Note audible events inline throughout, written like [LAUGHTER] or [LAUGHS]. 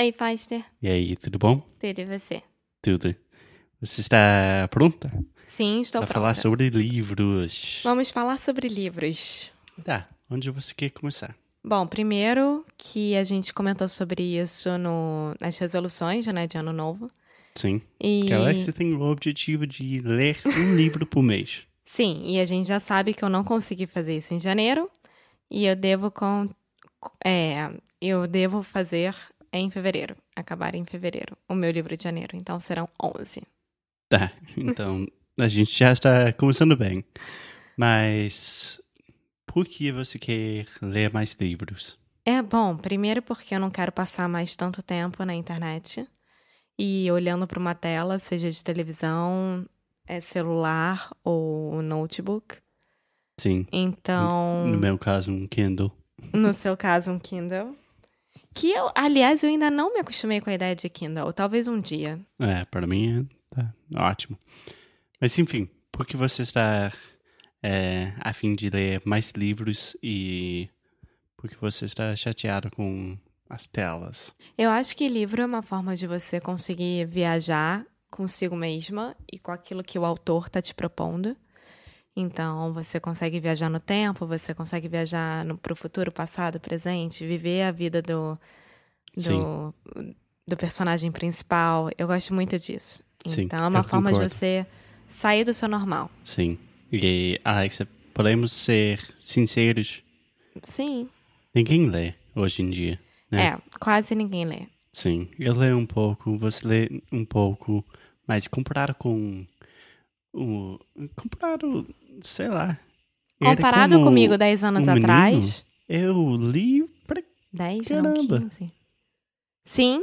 Oi, Foster. E aí, tudo bom? Tudo e você? Tudo. Você está pronta Sim, estou para pronta. falar sobre livros? Vamos falar sobre livros. Tá, onde você quer começar? Bom, primeiro que a gente comentou sobre isso no, nas resoluções né, de ano novo. Sim. E Que a Alexia tem o objetivo de ler um [LAUGHS] livro por mês. sim, e a gente já sabe que eu não consegui fazer isso em janeiro e eu devo com é, eu devo fazer em fevereiro, acabar em fevereiro, o meu livro de janeiro. Então serão 11. Tá, então a gente já está começando bem. Mas por que você quer ler mais livros? É bom, primeiro porque eu não quero passar mais tanto tempo na internet e olhando para uma tela, seja de televisão, é celular ou notebook. Sim. Então, No meu caso, um Kindle. no seu caso, um Kindle. Que eu, aliás, eu ainda não me acostumei com a ideia de Kindle. Talvez um dia. É, para mim é tá, ótimo. Mas enfim, por que você está é, a fim de ler mais livros e por que você está chateado com as telas? Eu acho que livro é uma forma de você conseguir viajar consigo mesma e com aquilo que o autor está te propondo. Então, você consegue viajar no tempo, você consegue viajar para o futuro, passado, presente, viver a vida do, do, do personagem principal. Eu gosto muito disso. Sim, então, é uma forma concordo. de você sair do seu normal. Sim. E, Alexa, podemos ser sinceros? Sim. Ninguém lê hoje em dia, né? É, quase ninguém lê. Sim, eu leio um pouco, você lê um pouco, mas comparado com o comparado, sei lá. Comparado comigo 10 anos um menino, atrás, Eu li, pra- 10, não, Caramba. 15. Sim,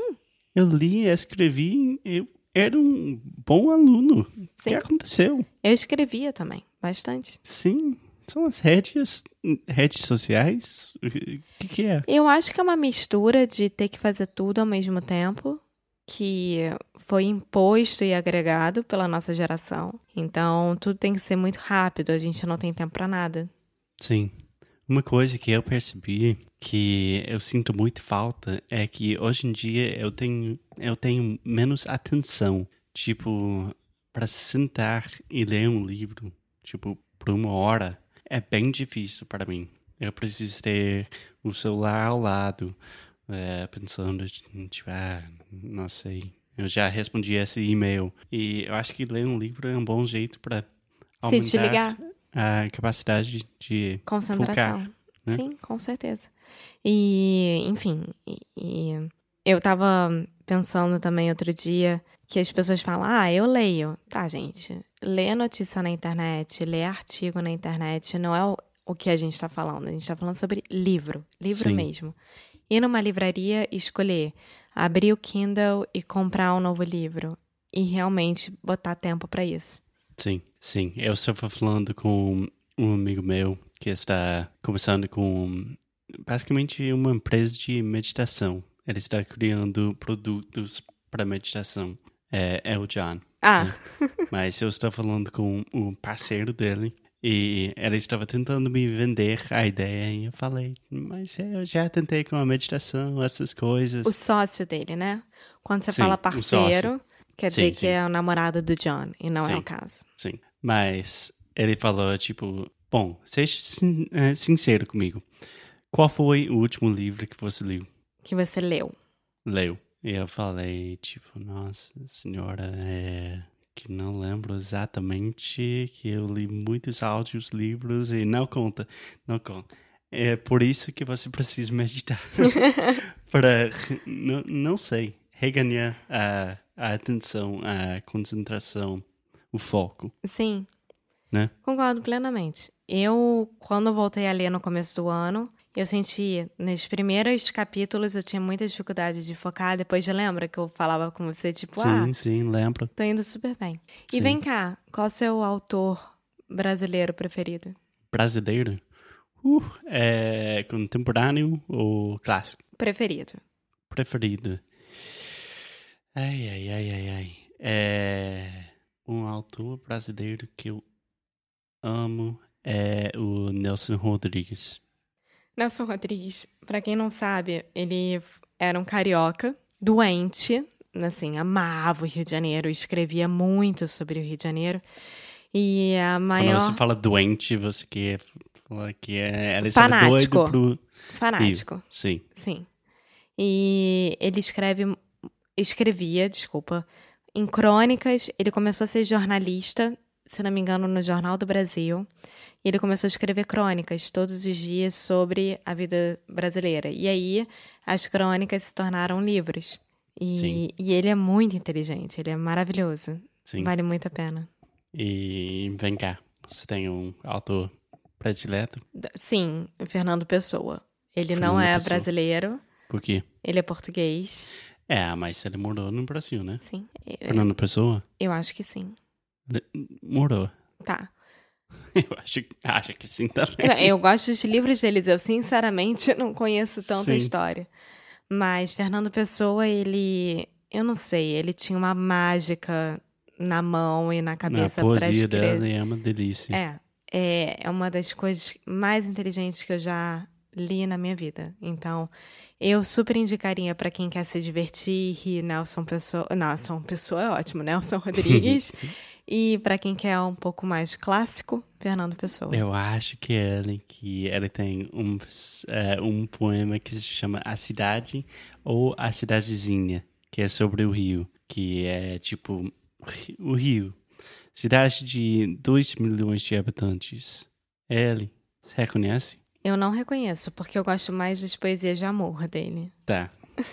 eu li, escrevi, eu era um bom aluno. O que aconteceu? Eu escrevia também, bastante. Sim, são as redes, redes sociais. O que, que é? Eu acho que é uma mistura de ter que fazer tudo ao mesmo tempo, que foi imposto e agregado pela nossa geração. Então, tudo tem que ser muito rápido, a gente não tem tempo pra nada. Sim. Uma coisa que eu percebi que eu sinto muito falta é que hoje em dia eu tenho, eu tenho menos atenção. Tipo, para sentar e ler um livro, tipo, por uma hora, é bem difícil para mim. Eu preciso ter o celular ao lado, é, pensando, tipo, ah, não sei. Eu já respondi esse e-mail. E eu acho que ler um livro é um bom jeito para desligar, a capacidade de concentração. focar, né? Sim, com certeza. E, enfim, e, e eu tava pensando também outro dia que as pessoas falam: ah, eu leio. Tá, gente. Ler notícia na internet, ler artigo na internet não é o, o que a gente tá falando. A gente tá falando sobre livro. Livro Sim. mesmo. Ir numa livraria e escolher, abrir o Kindle e comprar um novo livro. E realmente botar tempo pra isso. Sim, sim. Eu estava falando com um amigo meu que está começando com basicamente uma empresa de meditação. Ele está criando produtos para meditação. É, é o John. Ah, [LAUGHS] Mas eu estou falando com um parceiro dele e ele estava tentando me vender a ideia e eu falei, mas eu já tentei com a meditação, essas coisas. o sócio dele, né? Quando você Sim, fala parceiro, quer Sim, dizer que sim. é o namorado do John, e não é o caso. Sim. Mas ele falou, tipo, bom, seja sin- eh, sincero comigo. Qual foi o último livro que você leu? Que você leu. Leu. E eu falei, tipo, nossa senhora, é... que não lembro exatamente, que eu li muitos áudios, livros e não conta, não conta. É por isso que você precisa meditar. [LAUGHS] Para, não, não sei, reganhar a, a atenção, a concentração, o foco. Sim. Né? Concordo plenamente. Eu, quando voltei a ler no começo do ano, eu senti, nos primeiros capítulos, eu tinha muita dificuldade de focar. Depois de lembra que eu falava com você, tipo, sim, ah, sim, lembro. tô indo super bem. E Sim. vem cá, qual o seu autor brasileiro preferido? Brasileiro? Uh, é contemporâneo ou clássico? Preferido. Preferido? Ai, ai, ai, ai, ai. É um autor brasileiro que eu amo é o Nelson Rodrigues. Nelson Rodrigues, pra quem não sabe, ele era um carioca, doente, assim, amava o Rio de Janeiro, escrevia muito sobre o Rio de Janeiro. E a maior. Quando você fala doente, você quer falar que é, ela estava Fanático. doido pro Fanático. Rio. Sim. Sim. E ele escreve, escrevia, desculpa, em crônicas. Ele começou a ser jornalista, se não me engano, no Jornal do Brasil. E ele começou a escrever crônicas todos os dias sobre a vida brasileira. E aí as crônicas se tornaram livros. E, Sim. e ele é muito inteligente, ele é maravilhoso. Sim. Vale muito a pena. E vem cá, você tem um autor predileto? Sim, Fernando Pessoa. Ele não Fernando é Pessoa. brasileiro, Por quê? ele é português. É, mas ele morou no Brasil, né? Sim, eu, Fernando Pessoa? eu acho que sim. Ele morou. Tá. [LAUGHS] Eu acho, acho que sim também. Eu, eu gosto dos livros deles, eu sinceramente [LAUGHS] não conheço tanta Sim. história. Mas Fernando Pessoa, ele. Eu não sei, ele tinha uma mágica na mão e na A cabeça poesia escrever. dela é uma delícia. É, é, é uma das coisas mais inteligentes que eu já li na minha vida. Então, eu super indicaria pra quem quer se divertir, rir, Nelson Pessoa. Nelson Pessoa é ótimo, Nelson [LAUGHS] Rodrigues. E pra quem quer um pouco mais clássico, Fernando Pessoa. Eu acho que ele, que ele tem um, é, um poema que se chama A Cidade ou A Cidadezinha, que é sobre o Rio, que é tipo o Rio, cidade de 2 milhões de habitantes. Ele, você reconhece? Eu não reconheço, porque eu gosto mais das poesias de amor dele. Tá,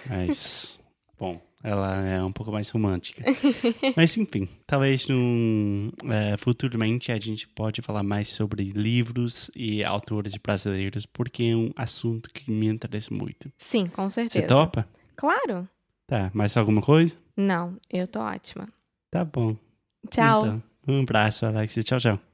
mas bom, ela é um pouco mais romântica. [LAUGHS] mas enfim, talvez num, é, futuramente a gente pode falar mais sobre livros e autores brasileiros, porque é um assunto que me interessa muito. Sim, com certeza. Você topa? Claro. Tá, mais alguma coisa? Não, eu tô ótima. Tá bom. Tchau. Então, um abraço, Alex. Tchau, tchau.